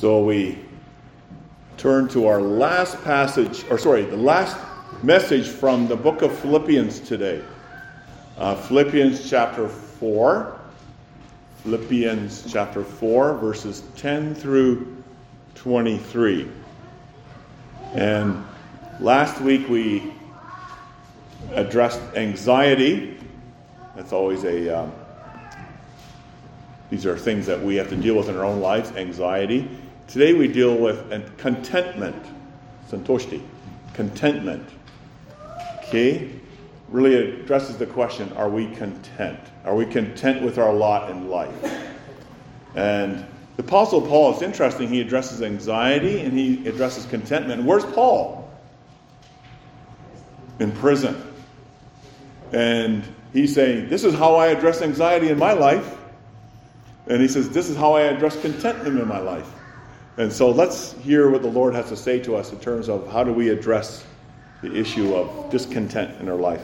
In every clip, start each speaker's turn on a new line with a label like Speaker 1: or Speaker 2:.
Speaker 1: So we turn to our last passage, or sorry, the last message from the book of Philippians today. Uh, Philippians chapter 4. Philippians chapter 4, verses 10 through 23. And last week we addressed anxiety. That's always a, um, these are things that we have to deal with in our own lives anxiety. Today we deal with contentment, santoshti, contentment. Okay? Really addresses the question are we content? Are we content with our lot in life? And the Apostle Paul is interesting. He addresses anxiety and he addresses contentment. Where's Paul? In prison. And he's saying, This is how I address anxiety in my life. And he says, This is how I address contentment in my life. And so let's hear what the Lord has to say to us in terms of how do we address the issue of discontent in our life.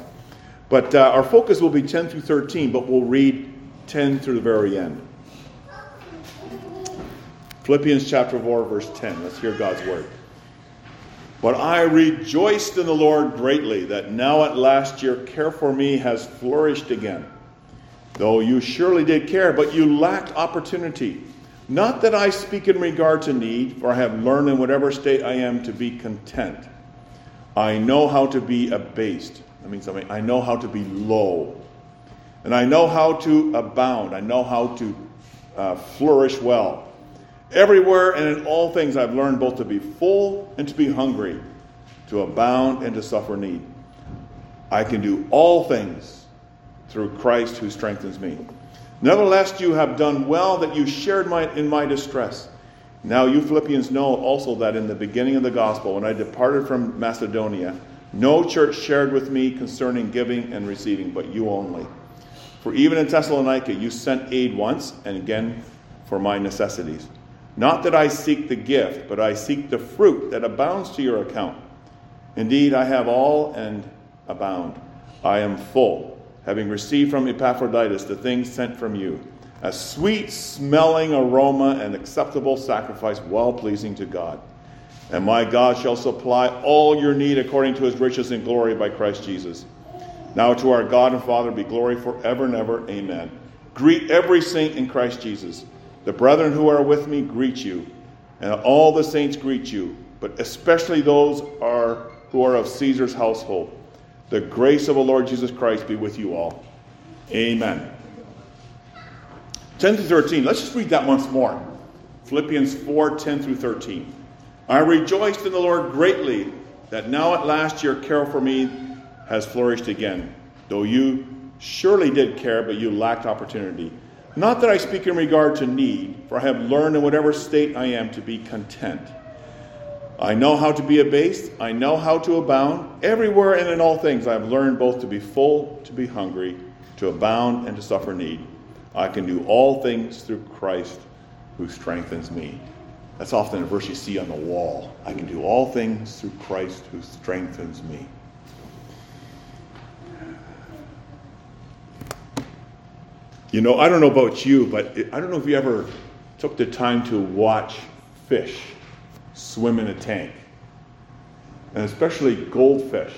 Speaker 1: But uh, our focus will be 10 through 13, but we'll read 10 through the very end. Philippians chapter 4, verse 10. Let's hear God's word. But I rejoiced in the Lord greatly that now at last your care for me has flourished again. Though you surely did care, but you lacked opportunity. Not that I speak in regard to need, for I have learned in whatever state I am to be content. I know how to be abased. That means something. I know how to be low. And I know how to abound. I know how to uh, flourish well. Everywhere and in all things I've learned both to be full and to be hungry, to abound and to suffer need. I can do all things through Christ who strengthens me. Nevertheless, you have done well that you shared my, in my distress. Now, you Philippians know also that in the beginning of the gospel, when I departed from Macedonia, no church shared with me concerning giving and receiving, but you only. For even in Thessalonica, you sent aid once and again for my necessities. Not that I seek the gift, but I seek the fruit that abounds to your account. Indeed, I have all and abound. I am full having received from Epaphroditus the things sent from you, a sweet smelling aroma and acceptable sacrifice, well pleasing to God. And my God shall supply all your need according to his riches and glory by Christ Jesus. Now to our God and Father be glory forever and ever. Amen. Greet every saint in Christ Jesus. The brethren who are with me greet you, and all the saints greet you, but especially those are who are of Caesar's household. The grace of the Lord Jesus Christ be with you all. Amen. 10 to 13. Let's just read that once more. Philippians 4 10 through 13. I rejoiced in the Lord greatly that now at last your care for me has flourished again, though you surely did care, but you lacked opportunity. Not that I speak in regard to need, for I have learned in whatever state I am to be content. I know how to be abased. I know how to abound. Everywhere and in all things I have learned both to be full, to be hungry, to abound, and to suffer need. I can do all things through Christ who strengthens me. That's often a verse you see on the wall. I can do all things through Christ who strengthens me. You know, I don't know about you, but I don't know if you ever took the time to watch fish swim in a tank. And especially goldfish.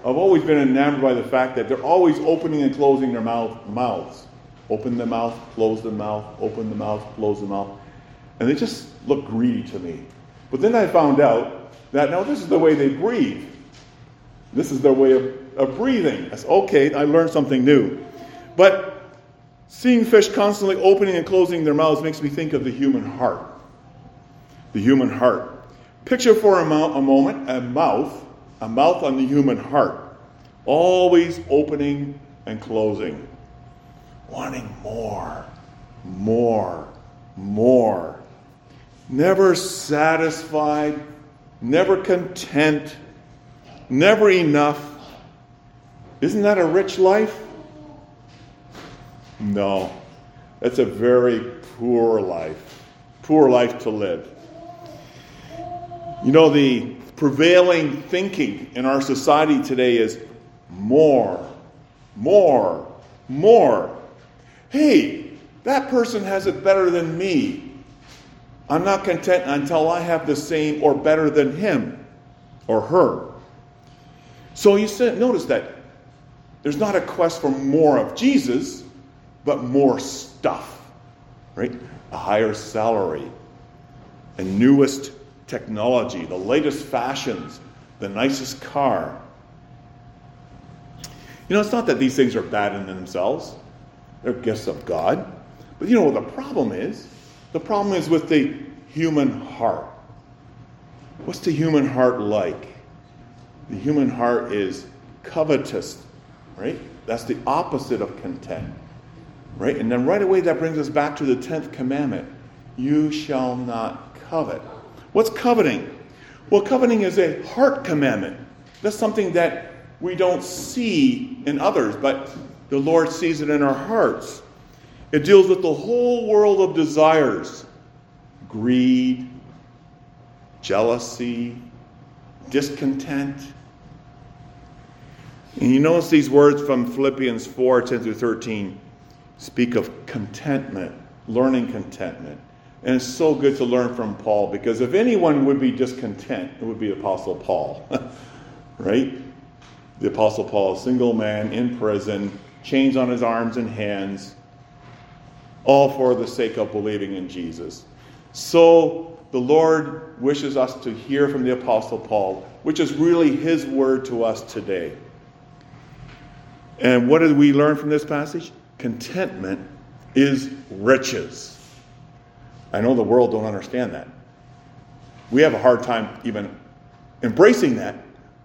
Speaker 1: I've always been enamored by the fact that they're always opening and closing their mouth, mouths. Open the mouth, close the mouth, open the mouth, close the mouth. And they just look greedy to me. But then I found out that now this is the way they breathe. This is their way of, of breathing. That's okay, I learned something new. But seeing fish constantly opening and closing their mouths makes me think of the human heart. The human heart. Picture for a, mo- a moment a mouth, a mouth on the human heart, always opening and closing, wanting more, more, more. Never satisfied, never content, never enough. Isn't that a rich life? No, that's a very poor life. Poor life to live. You know, the prevailing thinking in our society today is more, more, more. Hey, that person has it better than me. I'm not content until I have the same or better than him or her. So you notice that there's not a quest for more of Jesus, but more stuff, right? A higher salary, a newest technology, the latest fashions, the nicest car. You know, it's not that these things are bad in themselves, they're gifts of God. But you know what the problem is? The problem is with the human heart. What's the human heart like? The human heart is covetous, right? That's the opposite of content, right? And then right away that brings us back to the 10th commandment you shall not covet. What's coveting? Well, coveting is a heart commandment. That's something that we don't see in others, but the Lord sees it in our hearts. It deals with the whole world of desires greed, jealousy, discontent. And you notice these words from Philippians 4 10 through 13 speak of contentment, learning contentment. And it's so good to learn from Paul because if anyone would be discontent, it would be Apostle Paul. right? The Apostle Paul, a single man in prison, chains on his arms and hands, all for the sake of believing in Jesus. So the Lord wishes us to hear from the Apostle Paul, which is really his word to us today. And what did we learn from this passage? Contentment is riches. I know the world don't understand that. We have a hard time even embracing that,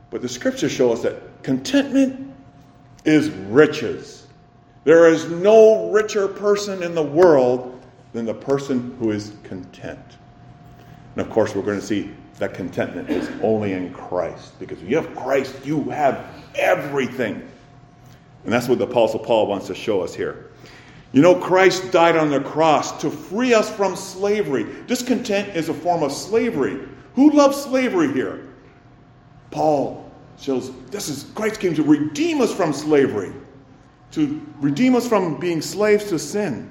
Speaker 1: but the scriptures show us that contentment is riches. There is no richer person in the world than the person who is content. And of course, we're going to see that contentment is only in Christ. Because if you have Christ, you have everything. And that's what the Apostle Paul wants to show us here. You know, Christ died on the cross to free us from slavery. Discontent is a form of slavery. Who loves slavery here? Paul shows this is Christ came to redeem us from slavery, to redeem us from being slaves to sin.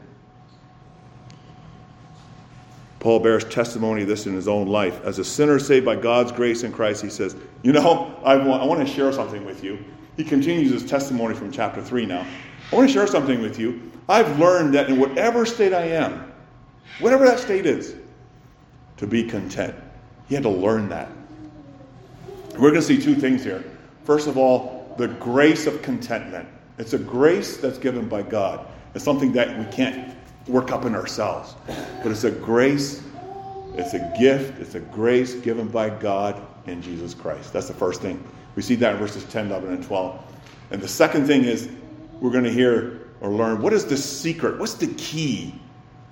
Speaker 1: Paul bears testimony of this in his own life. As a sinner saved by God's grace in Christ, he says, You know, I want, I want to share something with you. He continues his testimony from chapter 3 now. I want to share something with you. I've learned that in whatever state I am, whatever that state is, to be content. He had to learn that. We're going to see two things here. First of all, the grace of contentment. It's a grace that's given by God. It's something that we can't work up in ourselves. But it's a grace, it's a gift, it's a grace given by God in Jesus Christ. That's the first thing. We see that in verses 10, 11, and 12. And the second thing is we're going to hear or learn what is the secret, what's the key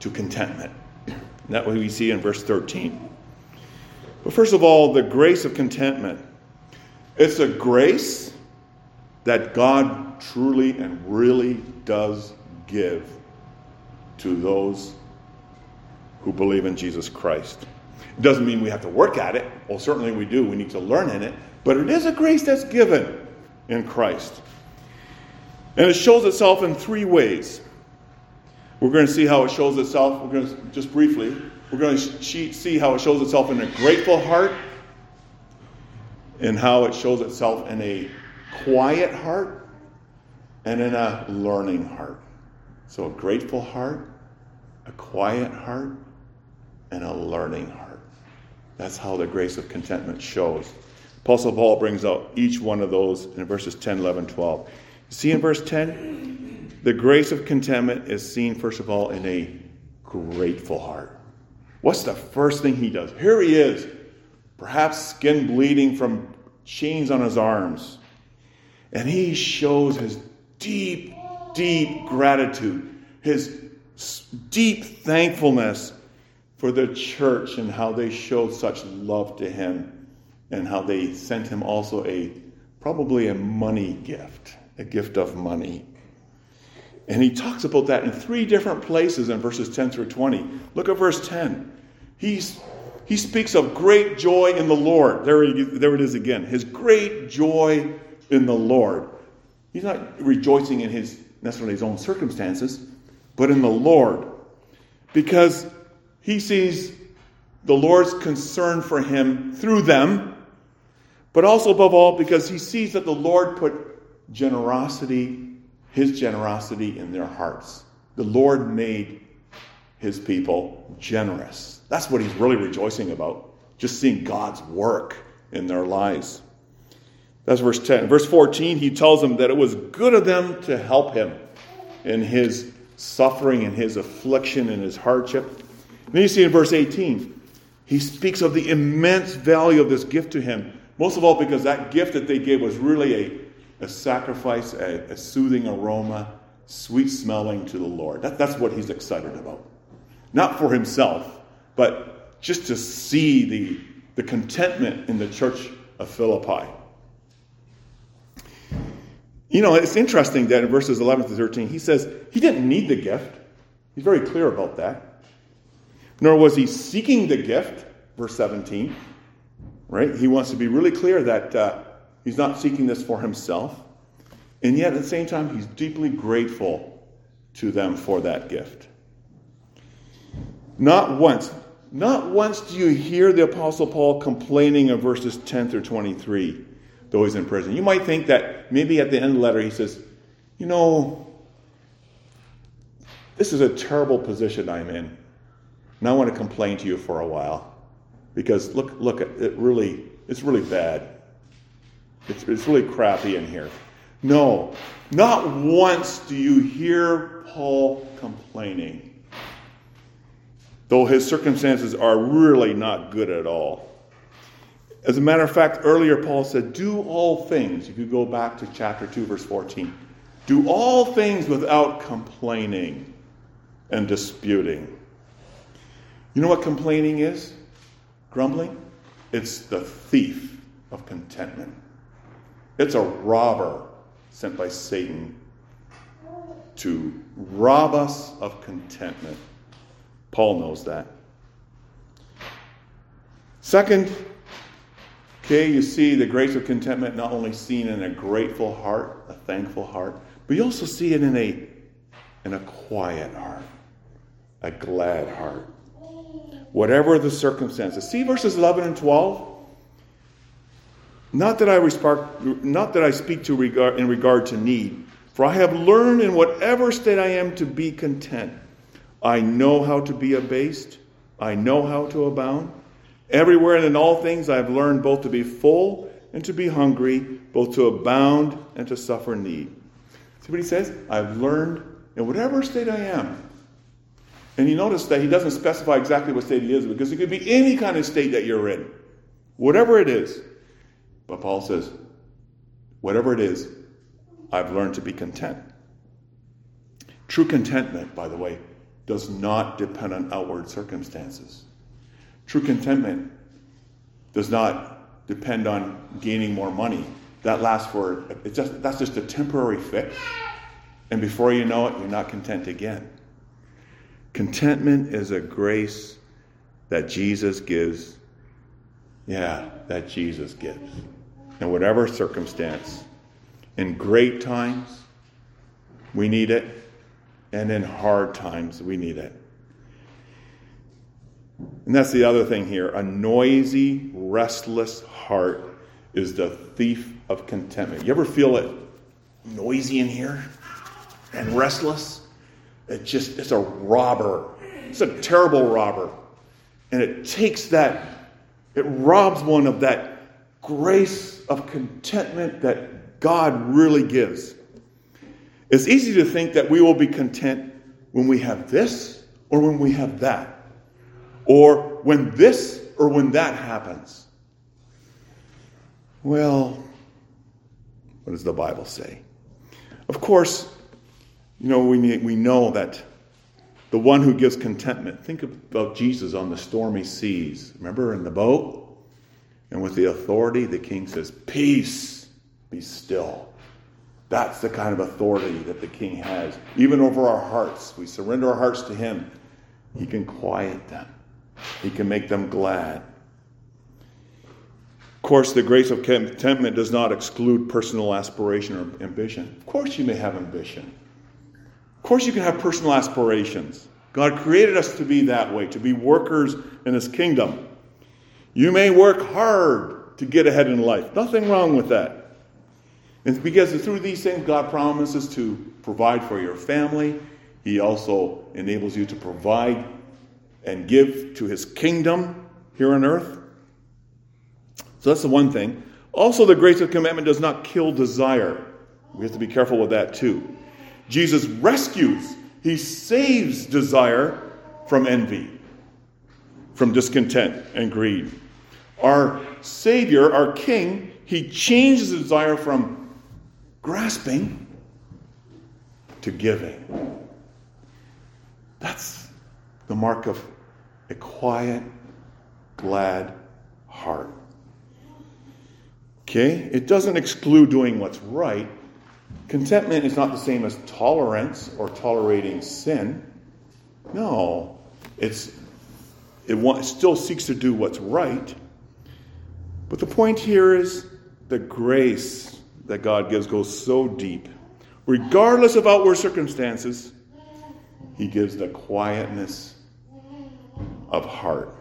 Speaker 1: to contentment. And that we see in verse 13. But first of all, the grace of contentment. It's a grace that God truly and really does give to those who believe in Jesus Christ. It doesn't mean we have to work at it. Well, certainly we do. We need to learn in it. But it is a grace that's given in Christ. And it shows itself in three ways. We're going to see how it shows itself. We're going to, just briefly, we're going to see how it shows itself in a grateful heart, and how it shows itself in a quiet heart, and in a learning heart. So, a grateful heart, a quiet heart, and a learning heart. That's how the grace of contentment shows. Apostle Paul brings out each one of those in verses 10, 11, 12. See in verse 10? The grace of contentment is seen, first of all, in a grateful heart. What's the first thing he does? Here he is, perhaps skin bleeding from chains on his arms. And he shows his deep, deep gratitude, his deep thankfulness for the church and how they showed such love to him and how they sent him also a probably a money gift, a gift of money. And he talks about that in three different places in verses 10 through 20. Look at verse 10. He's, he speaks of great joy in the Lord. There, there it is again. His great joy in the Lord. He's not rejoicing in his necessarily his own circumstances, but in the Lord. Because he sees the Lord's concern for him through them, but also above all because he sees that the Lord put generosity, his generosity, in their hearts. The Lord made his people generous. That's what he's really rejoicing about, just seeing God's work in their lives. That's verse 10. Verse 14, he tells them that it was good of them to help him in his suffering and his affliction and his hardship. And then you see in verse 18, he speaks of the immense value of this gift to him. Most of all, because that gift that they gave was really a, a sacrifice, a, a soothing aroma, sweet smelling to the Lord. That, that's what he's excited about. Not for himself, but just to see the, the contentment in the church of Philippi. You know, it's interesting that in verses 11 to 13, he says he didn't need the gift. He's very clear about that. Nor was he seeking the gift, verse 17. Right? He wants to be really clear that uh, he's not seeking this for himself. And yet, at the same time, he's deeply grateful to them for that gift. Not once, not once do you hear the Apostle Paul complaining of verses 10 through 23 though he's in prison. You might think that maybe at the end of the letter he says, You know, this is a terrible position I'm in. And I want to complain to you for a while. Because look, look, it really, it's really bad. It's, it's really crappy in here. No, not once do you hear Paul complaining, though his circumstances are really not good at all. As a matter of fact, earlier Paul said, Do all things. If you go back to chapter 2, verse 14, do all things without complaining and disputing. You know what complaining is? Grumbling? It's the thief of contentment. It's a robber sent by Satan to rob us of contentment. Paul knows that. Second, Okay, you see the grace of contentment not only seen in a grateful heart, a thankful heart, but you also see it in a, in a quiet heart, a glad heart. Whatever the circumstances. See verses 11 and 12? Not that I, respect, not that I speak to regard, in regard to need, for I have learned in whatever state I am to be content. I know how to be abased, I know how to abound. Everywhere and in all things I have learned both to be full and to be hungry, both to abound and to suffer need. See what he says? I've learned in whatever state I am. And you notice that he doesn't specify exactly what state he is because it could be any kind of state that you're in, whatever it is. But Paul says, whatever it is, I've learned to be content. True contentment, by the way, does not depend on outward circumstances. True contentment does not depend on gaining more money. That lasts for it's just that's just a temporary fix. And before you know it, you're not content again. Contentment is a grace that Jesus gives. Yeah, that Jesus gives. In whatever circumstance. In great times, we need it. And in hard times, we need it. And that's the other thing here. A noisy, restless heart is the thief of contentment. You ever feel it noisy in here and restless? It just it's a robber. It's a terrible robber. And it takes that it robs one of that grace of contentment that God really gives. It's easy to think that we will be content when we have this or when we have that or when this or when that happens. Well, what does the Bible say? Of course, you know, we, we know that the one who gives contentment, think about Jesus on the stormy seas. Remember in the boat? And with the authority, the king says, Peace, be still. That's the kind of authority that the king has. Even over our hearts, we surrender our hearts to him, he can quiet them. He can make them glad. Of course, the grace of contentment does not exclude personal aspiration or ambition. Of course, you may have ambition. Of course, you can have personal aspirations. God created us to be that way, to be workers in His kingdom. You may work hard to get ahead in life. Nothing wrong with that. And because through these things, God promises to provide for your family. He also enables you to provide and give to His kingdom here on earth. So that's the one thing. Also, the grace of commandment does not kill desire. We have to be careful with that too. Jesus rescues, he saves desire from envy, from discontent and greed. Our Savior, our King, he changes the desire from grasping to giving. That's the mark of a quiet, glad heart. Okay? It doesn't exclude doing what's right. Contentment is not the same as tolerance or tolerating sin. No, it's it, it still seeks to do what's right. But the point here is the grace that God gives goes so deep. Regardless of outward circumstances, He gives the quietness of heart.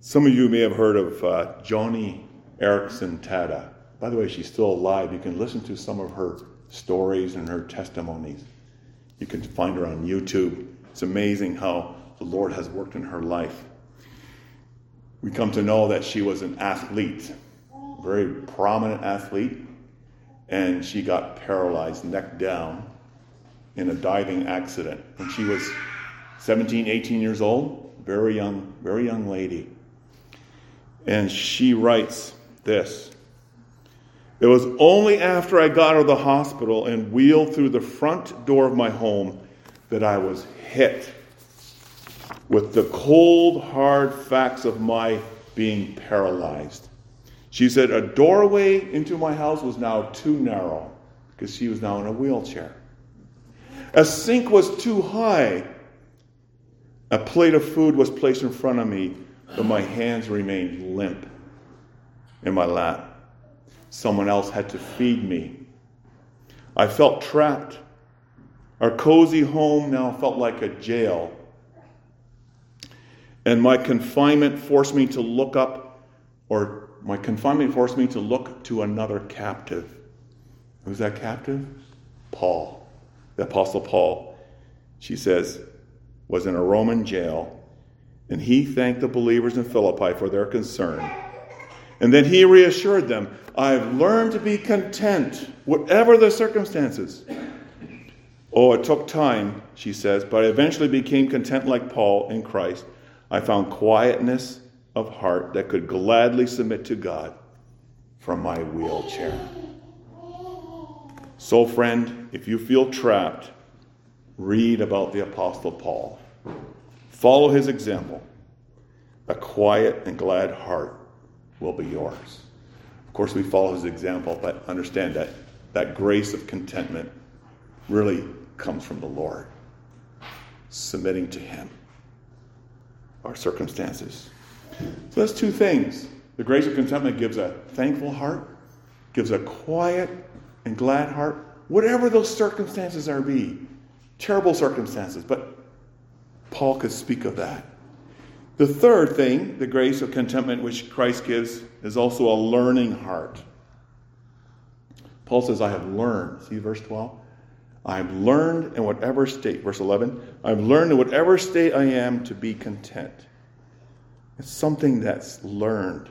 Speaker 1: Some of you may have heard of uh, Joni Eareckson Tada. By the way, she's still alive. You can listen to some of her stories and her testimonies. You can find her on YouTube. It's amazing how the Lord has worked in her life. We come to know that she was an athlete, very prominent athlete, and she got paralyzed neck down in a diving accident when she was 17, 18 years old, very young, very young lady. And she writes this It was only after I got out of the hospital and wheeled through the front door of my home that I was hit with the cold, hard facts of my being paralyzed. She said, A doorway into my house was now too narrow because she was now in a wheelchair. A sink was too high. A plate of food was placed in front of me, but my hands remained limp in my lap. Someone else had to feed me. I felt trapped. Our cozy home now felt like a jail. And my confinement forced me to look up, or my confinement forced me to look to another captive. Who's that captive? Paul, the Apostle Paul. She says, was in a Roman jail, and he thanked the believers in Philippi for their concern and then he reassured them I've learned to be content, whatever the circumstances. Oh, it took time, she says, but I eventually became content like Paul in Christ. I found quietness of heart that could gladly submit to God from my wheelchair. So, friend, if you feel trapped, read about the Apostle Paul. Follow his example. A quiet and glad heart will be yours. Of course, we follow his example, but understand that that grace of contentment really comes from the Lord, submitting to him our circumstances. So that's two things. The grace of contentment gives a thankful heart, gives a quiet and glad heart, whatever those circumstances are be. Terrible circumstances, but Paul could speak of that. The third thing, the grace of contentment which Christ gives, is also a learning heart. Paul says, I have learned. See verse 12? I've learned in whatever state. Verse 11, I've learned in whatever state I am to be content. It's something that's learned.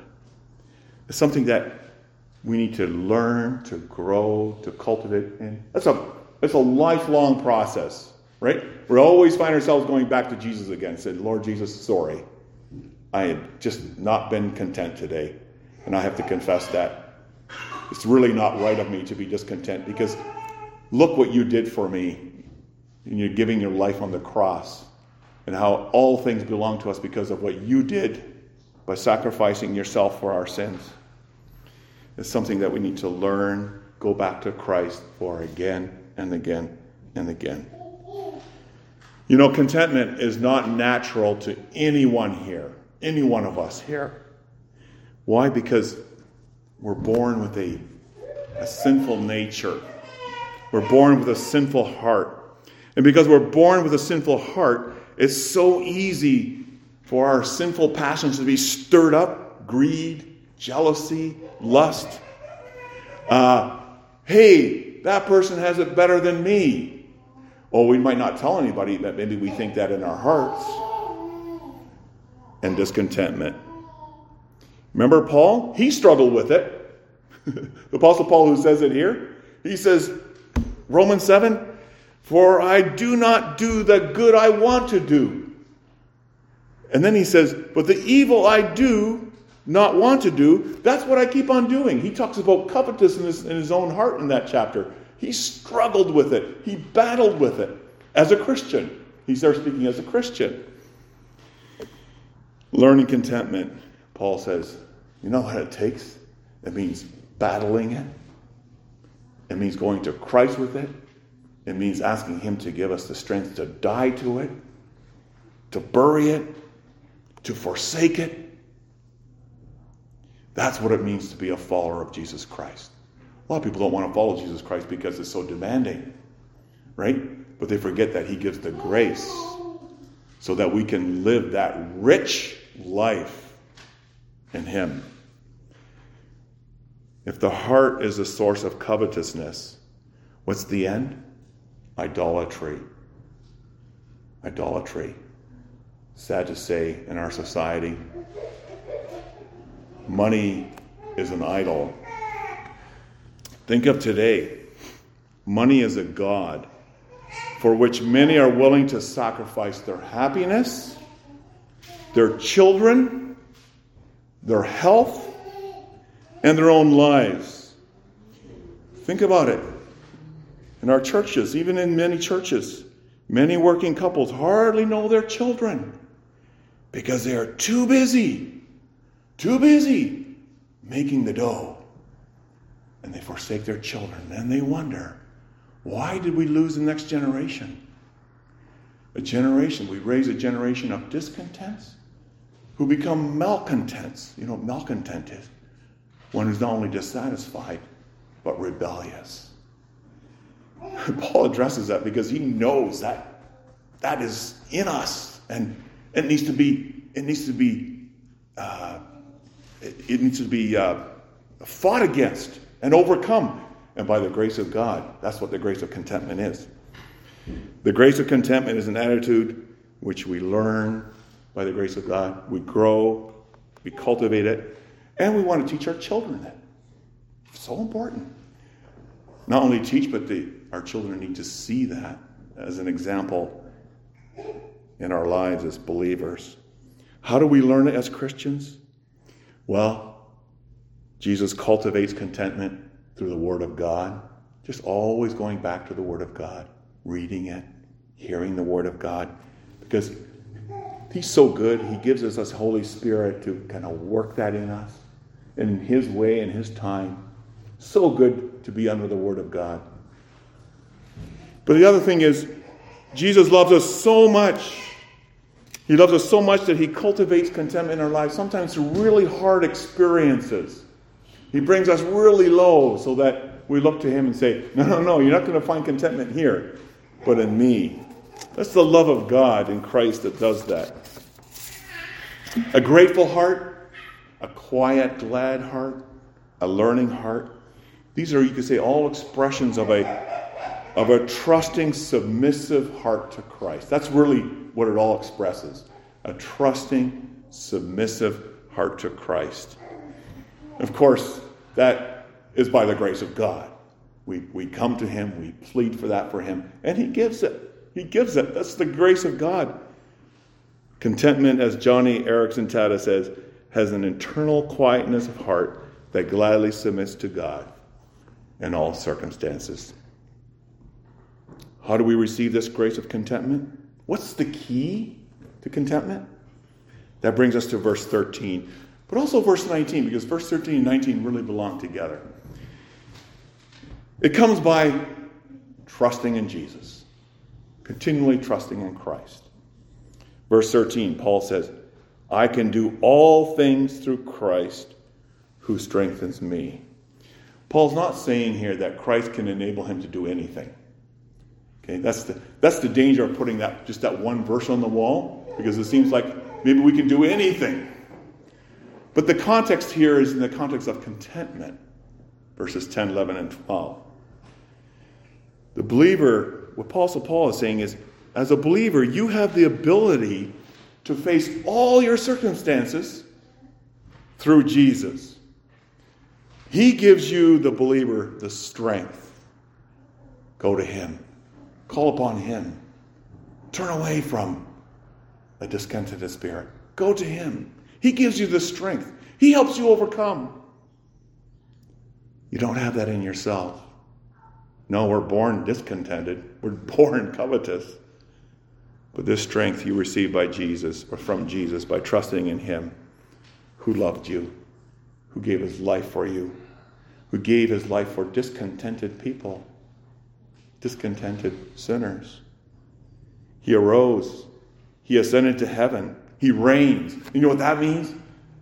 Speaker 1: It's something that we need to learn, to grow, to cultivate. And that's a, it's a lifelong process, right? We always find ourselves going back to Jesus again. Said, Lord Jesus, sorry. I had just not been content today. And I have to confess that. It's really not right of me to be discontent because look what you did for me. And you're giving your life on the cross and how all things belong to us because of what you did by sacrificing yourself for our sins. It's something that we need to learn, go back to Christ for again and again and again. You know, contentment is not natural to anyone here any one of us here. Why? Because we're born with a, a sinful nature. We're born with a sinful heart. And because we're born with a sinful heart, it's so easy for our sinful passions to be stirred up greed, jealousy, lust. Uh, hey, that person has it better than me. Or we might not tell anybody, but maybe we think that in our hearts. And discontentment. Remember Paul? He struggled with it. the Apostle Paul, who says it here, he says, Romans 7 For I do not do the good I want to do. And then he says, But the evil I do not want to do, that's what I keep on doing. He talks about covetousness in his own heart in that chapter. He struggled with it, he battled with it as a Christian. He's there speaking as a Christian. Learning contentment, Paul says, you know what it takes? It means battling it. It means going to Christ with it. It means asking Him to give us the strength to die to it, to bury it, to forsake it. That's what it means to be a follower of Jesus Christ. A lot of people don't want to follow Jesus Christ because it's so demanding, right? But they forget that He gives the grace so that we can live that rich life in Him. If the heart is a source of covetousness, what's the end? Idolatry. Idolatry. Sad to say, in our society, money is an idol. Think of today. Money is a God for which many are willing to sacrifice their happiness, their children, their health, and their own lives. Think about it. In our churches, even in many churches, many working couples hardly know their children because they are too busy, too busy making the dough. And they forsake their children. And they wonder, why did we lose the next generation? A generation, we raise a generation of discontents who become malcontents. You know what malcontent is? One who's not only dissatisfied, but rebellious. Paul addresses that because he knows that that is in us and it needs to be it needs to be uh, it, it, needs to be uh, fought against and overcome. And by the grace of god that's what the grace of contentment is. The grace of contentment is an attitude which we learn by the grace of god. We grow we cultivate it and we want to teach our children that. So important. Not only teach, but the, our children need to see that as an example in our lives as believers. How do we learn it as Christians? Well, Jesus cultivates contentment through the Word of God, just always going back to the Word of God, reading it, hearing the Word of God, because He's so good. He gives us His Holy Spirit to kind of work that in us in His way and His time. So good to be under the Word of God. But the other thing is, Jesus loves us so much. He loves us so much that He cultivates contentment in our lives, sometimes through really hard experiences. He brings us really low so that we look to Him and say, No, no, no, you're not going to find contentment here, but in me. That's the love of God in Christ that does that. A grateful heart a quiet, glad heart, a learning heart. These are, you could say, all expressions of a, of a trusting, submissive heart to Christ. That's really what it all expresses a trusting, submissive heart to Christ. Of course, that is by the grace of God. We, we come to Him, we plead for that for Him, and He gives it. He gives it. That's the grace of God. Contentment, as Joni Eareckson Tada says, has an internal quietness of heart that gladly submits to God in all circumstances. How do we receive this grace of contentment? What's the key to contentment? That brings us to verse 13, but also verse 19, because verse 13 and 19 really belong together. It comes by trusting in Jesus, continually trusting in Christ. Verse 13, Paul says, I can do all things through Christ who strengthens me. Paul's not saying here that Christ can enable him to do anything. Okay, that's the, that's the danger of putting that just that one verse on the wall because it seems like maybe we can do anything. But the context here is in the context of contentment, verses 10, 11, and 12. The believer, what Apostle Paul is saying is, as a believer, you have the ability to face all your circumstances through Jesus. He gives you, the believer, the strength. Go to Him. Call upon Him. Turn away from a discontented spirit. Go to Him. He gives you the strength, He helps you overcome. You don't have that in yourself. No, we're born discontented, we're born covetous. But this strength you receive by Jesus, or from Jesus, by trusting in Him who loved you, who gave His life for you, who gave His life for discontented people, discontented sinners. He arose, He ascended to heaven, He reigns. You know what that means?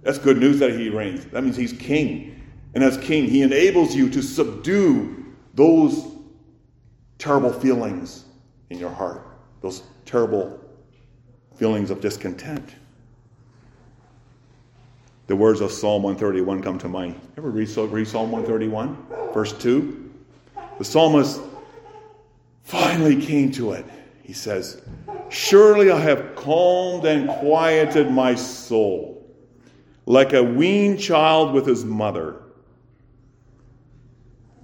Speaker 1: That's good news that He reigns. That means He's King. And as King, He enables you to subdue those terrible feelings in your heart, those terrible feelings of discontent. The words of Psalm 131 come to mind. Ever read, read Psalm 131, verse 2? The psalmist finally came to it. He says, Surely I have calmed and quieted my soul, like a weaned child with his mother.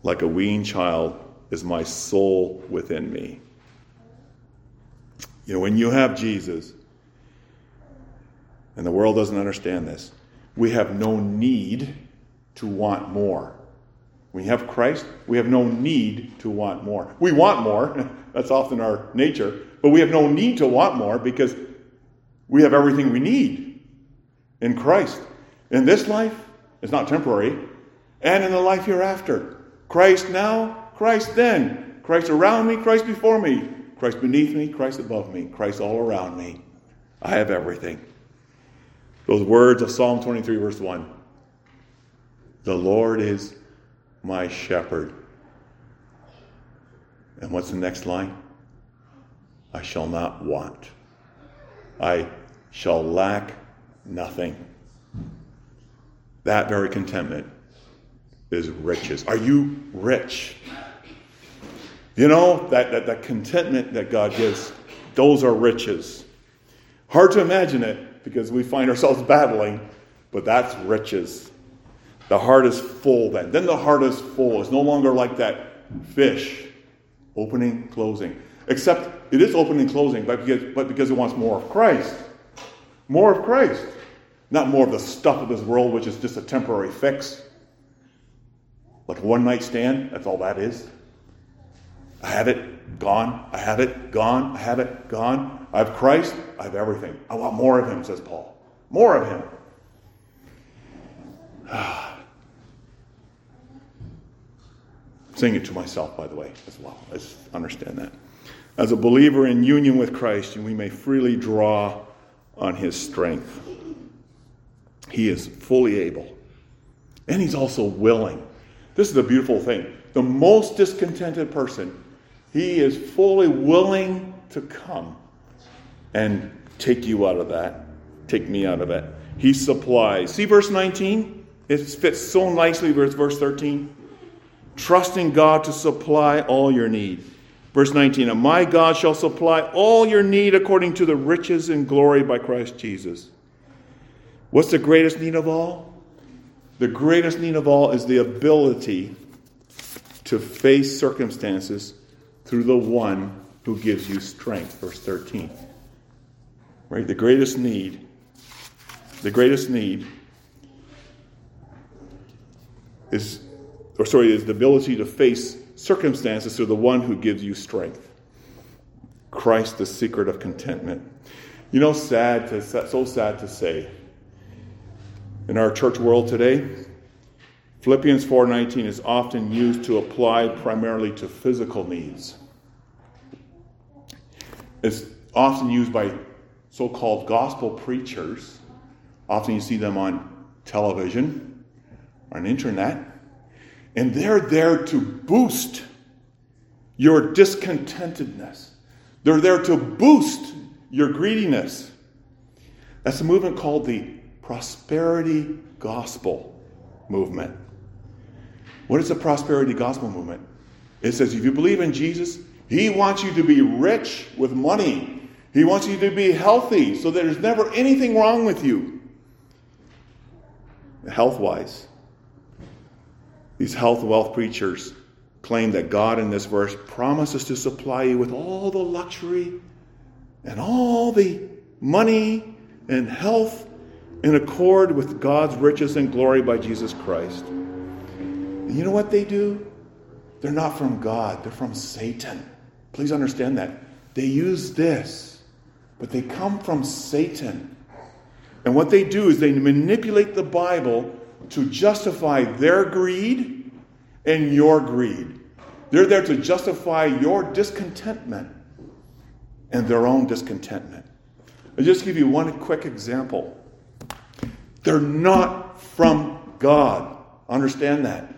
Speaker 1: Like a weaned child is my soul within me. You know, when you have Jesus, and the world doesn't understand this, we have no need to want more. When you have Christ, we have no need to want more. We want more, that's often our nature, but we have no need to want more because we have everything we need in Christ. In this life, it's not temporary, and in the life hereafter. Christ now, Christ then. Christ around me, Christ before me. Christ beneath me, Christ above me, Christ all around me. I have everything. Those words of Psalm 23, verse 1 The Lord is my shepherd. And what's the next line? I shall not want. I shall lack nothing. That very contentment is riches. Are you rich? You know, that, that, that contentment that God gives, those are riches. Hard to imagine it because we find ourselves battling, but that's riches. The heart is full then. Then the heart is full. It's no longer like that fish, opening, closing. Except it is opening, closing, but because, but because it wants more of Christ. More of Christ. Not more of the stuff of this world, which is just a temporary fix. Like one night stand, that's all that is. I have it, gone. I have it, gone. I have it, gone. I have Christ. I have everything. I want more of Him, says Paul. More of Him. I'm saying it to myself, by the way, as well. Just understand that. As a believer in union with Christ, we may freely draw on His strength. He is fully able, and He's also willing. This is the beautiful thing. The most discontented person he is fully willing to come and take you out of that, take me out of it. He supplies. See verse 19? It fits so nicely with verse 13. Trusting God to supply all your need. Verse 19, and my God shall supply all your need according to the riches and glory by Christ Jesus. What's the greatest need of all? The greatest need of all is the ability to face circumstances through the one who gives you strength. Verse 13. Right? The greatest need, the greatest need is, or sorry, is the ability to face circumstances through the one who gives you strength. Christ, the secret of contentment. You know, sad to, so sad to say. In our church world today, Philippians 4:19 is often used to apply primarily to physical needs. It's often used by so-called gospel preachers. Often you see them on television, on internet, and they're there to boost your discontentedness. They're there to boost your greediness. That's a movement called the prosperity gospel movement. What is the prosperity gospel movement? It says if you believe in Jesus, He wants you to be rich with money. He wants you to be healthy so there's never anything wrong with you. Health wise. These health wealth preachers claim that God in this verse promises to supply you with all the luxury and all the money and health in accord with God's riches and glory by Jesus Christ. And you know what they do? They're not from God, they're from Satan. Please understand that. They use this, but they come from Satan. And what they do is they manipulate the Bible to justify their greed and your greed. They're there to justify your discontentment and their own discontentment. I'll just give you one quick example. They're not from God. Understand that.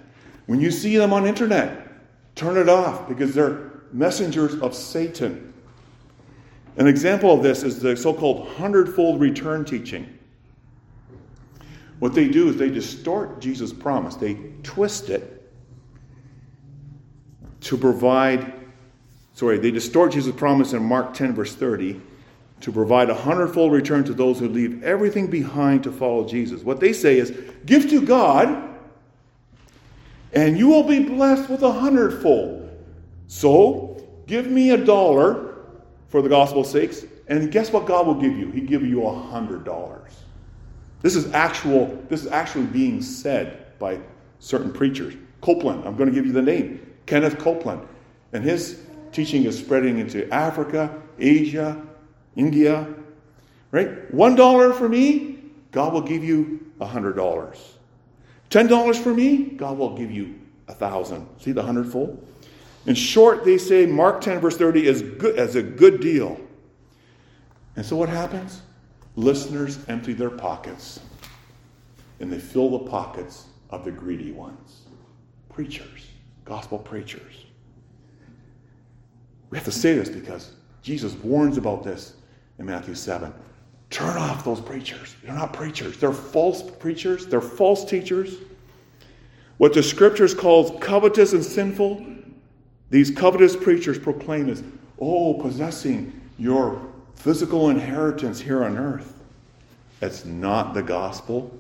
Speaker 1: When you see them on internet, turn it off because they're messengers of Satan. An example of this is the so-called hundredfold return teaching. What they do is they distort Jesus' promise. They twist it to provide, sorry, they distort Jesus' promise in Mark 10, verse 30, to provide a hundredfold return to those who leave everything behind to follow Jesus. What they say is, give to God, and you will be blessed with a hundredfold. So, give me a dollar for the gospel's sakes, and guess what God will give you? He give you a hundred dollars. This is actual, this is actually being said by certain preachers. Copeland, I'm going to give you the name. Kenneth Copeland. And his teaching is spreading into Africa, Asia, India. Right? One dollar for me, God will give you a hundred dollars. Ten dollars for me, God will give you a thousand. See the hundredfold? In short, they say Mark 10, verse 30 is good as a good deal. And so what happens? Listeners empty their pockets and they fill the pockets of the greedy ones. Preachers gospel preachers. We have to say this because Jesus warns about this in Matthew 7. Turn off those preachers. They're not preachers, they're false preachers, they're false teachers. What the scriptures calls covetous and sinful, these covetous preachers proclaim as, oh, possessing your physical inheritance here on earth. That's not the gospel.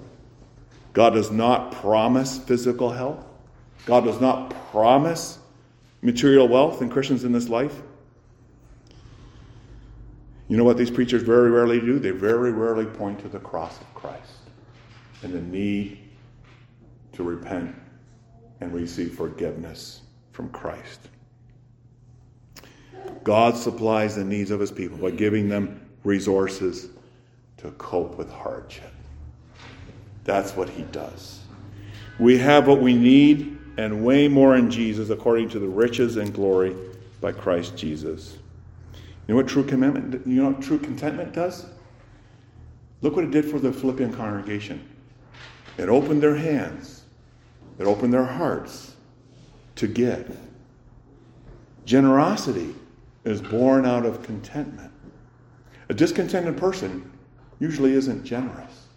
Speaker 1: God does not promise physical health. God does not promise material wealth in Christians in this life. You know what these preachers very rarely do? They very rarely point to the cross of Christ and the need to repent and receive forgiveness from Christ. God supplies the needs of his people by giving them resources to cope with hardship. That's what he does. We have what we need and way more in Jesus according to the riches and glory by Christ Jesus. You know what true contentment, you know what true contentment does? Look what it did for the Philippian congregation. It opened their hands, it opened their hearts to give. Generosity is born out of contentment. A discontented person usually isn't generous.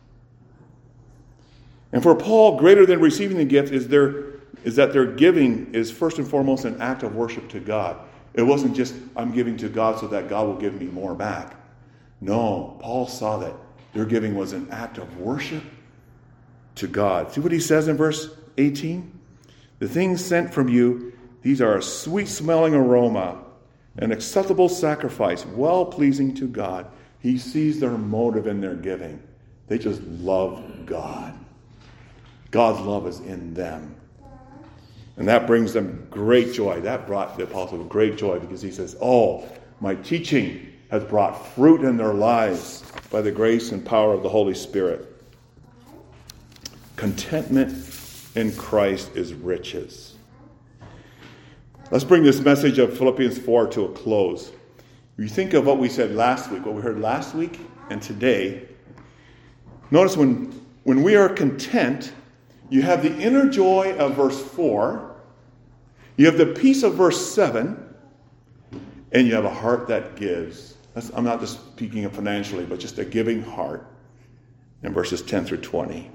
Speaker 1: And for Paul, greater than receiving the gift is their is that their giving is first and foremost an act of worship to God. It wasn't just, I'm giving to God so that God will give me more back. No, Paul saw that their giving was an act of worship to God. See what he says in verse 18? The things sent from you, these are a sweet smelling aroma, an acceptable sacrifice, well pleasing to God. He sees their motive in their giving. They just love God. God's love is in them. And that brings them great joy. That brought the apostle great joy because he says, Oh, my teaching has brought fruit in their lives by the grace and power of the Holy Spirit. Contentment in Christ is riches. Let's bring this message of Philippians 4 to a close. If you think of what we said last week, what we heard last week and today, notice when, when we are content, you have the inner joy of verse 4, you have the peace of verse 7, and you have a heart that gives. That's, I'm not just speaking of financially, but just a giving heart. In verses 10 through 20.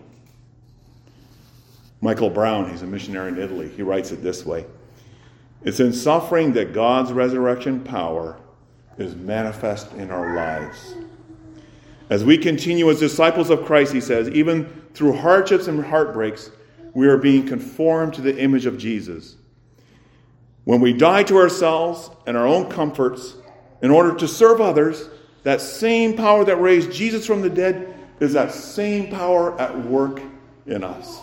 Speaker 1: Michael Brown, he's a missionary in Italy, he writes it this way It's in suffering that God's resurrection power is manifest in our lives. As we continue as disciples of Christ, he says, even through hardships and heartbreaks, we are being conformed to the image of Jesus. When we die to ourselves and our own comforts in order to serve others, that same power that raised Jesus from the dead is that same power at work in us.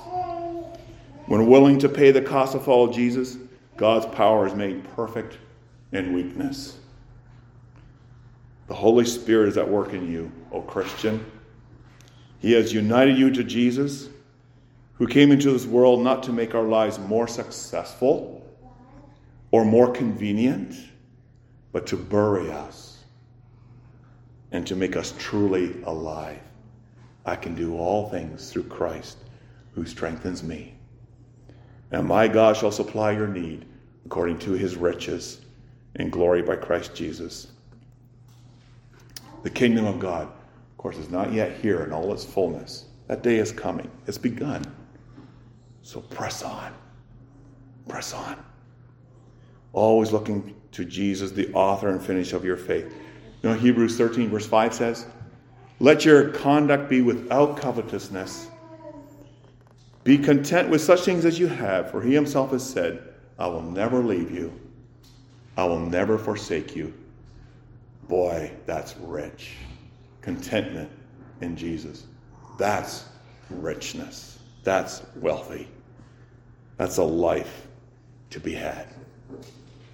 Speaker 1: When willing to pay the cost of follow Jesus, God's power is made perfect in weakness. The Holy Spirit is at work in you, O Christian. He has united you to Jesus, who came into this world not to make our lives more successful or more convenient, but to bury us and to make us truly alive. I can do all things through Christ who strengthens me. And my God shall supply your need according to his riches in glory by Christ Jesus. The kingdom of God, of course, is not yet here in all its fullness. That day is coming, it's begun. So press on. Press on. Always looking to Jesus, the author and finish of your faith. You know, Hebrews 13, verse 5 says, Let your conduct be without covetousness. Be content with such things as you have, for he himself has said, I will never leave you, I will never forsake you. Boy, that's rich. Contentment in Jesus. That's richness. That's wealthy. That's a life to be had.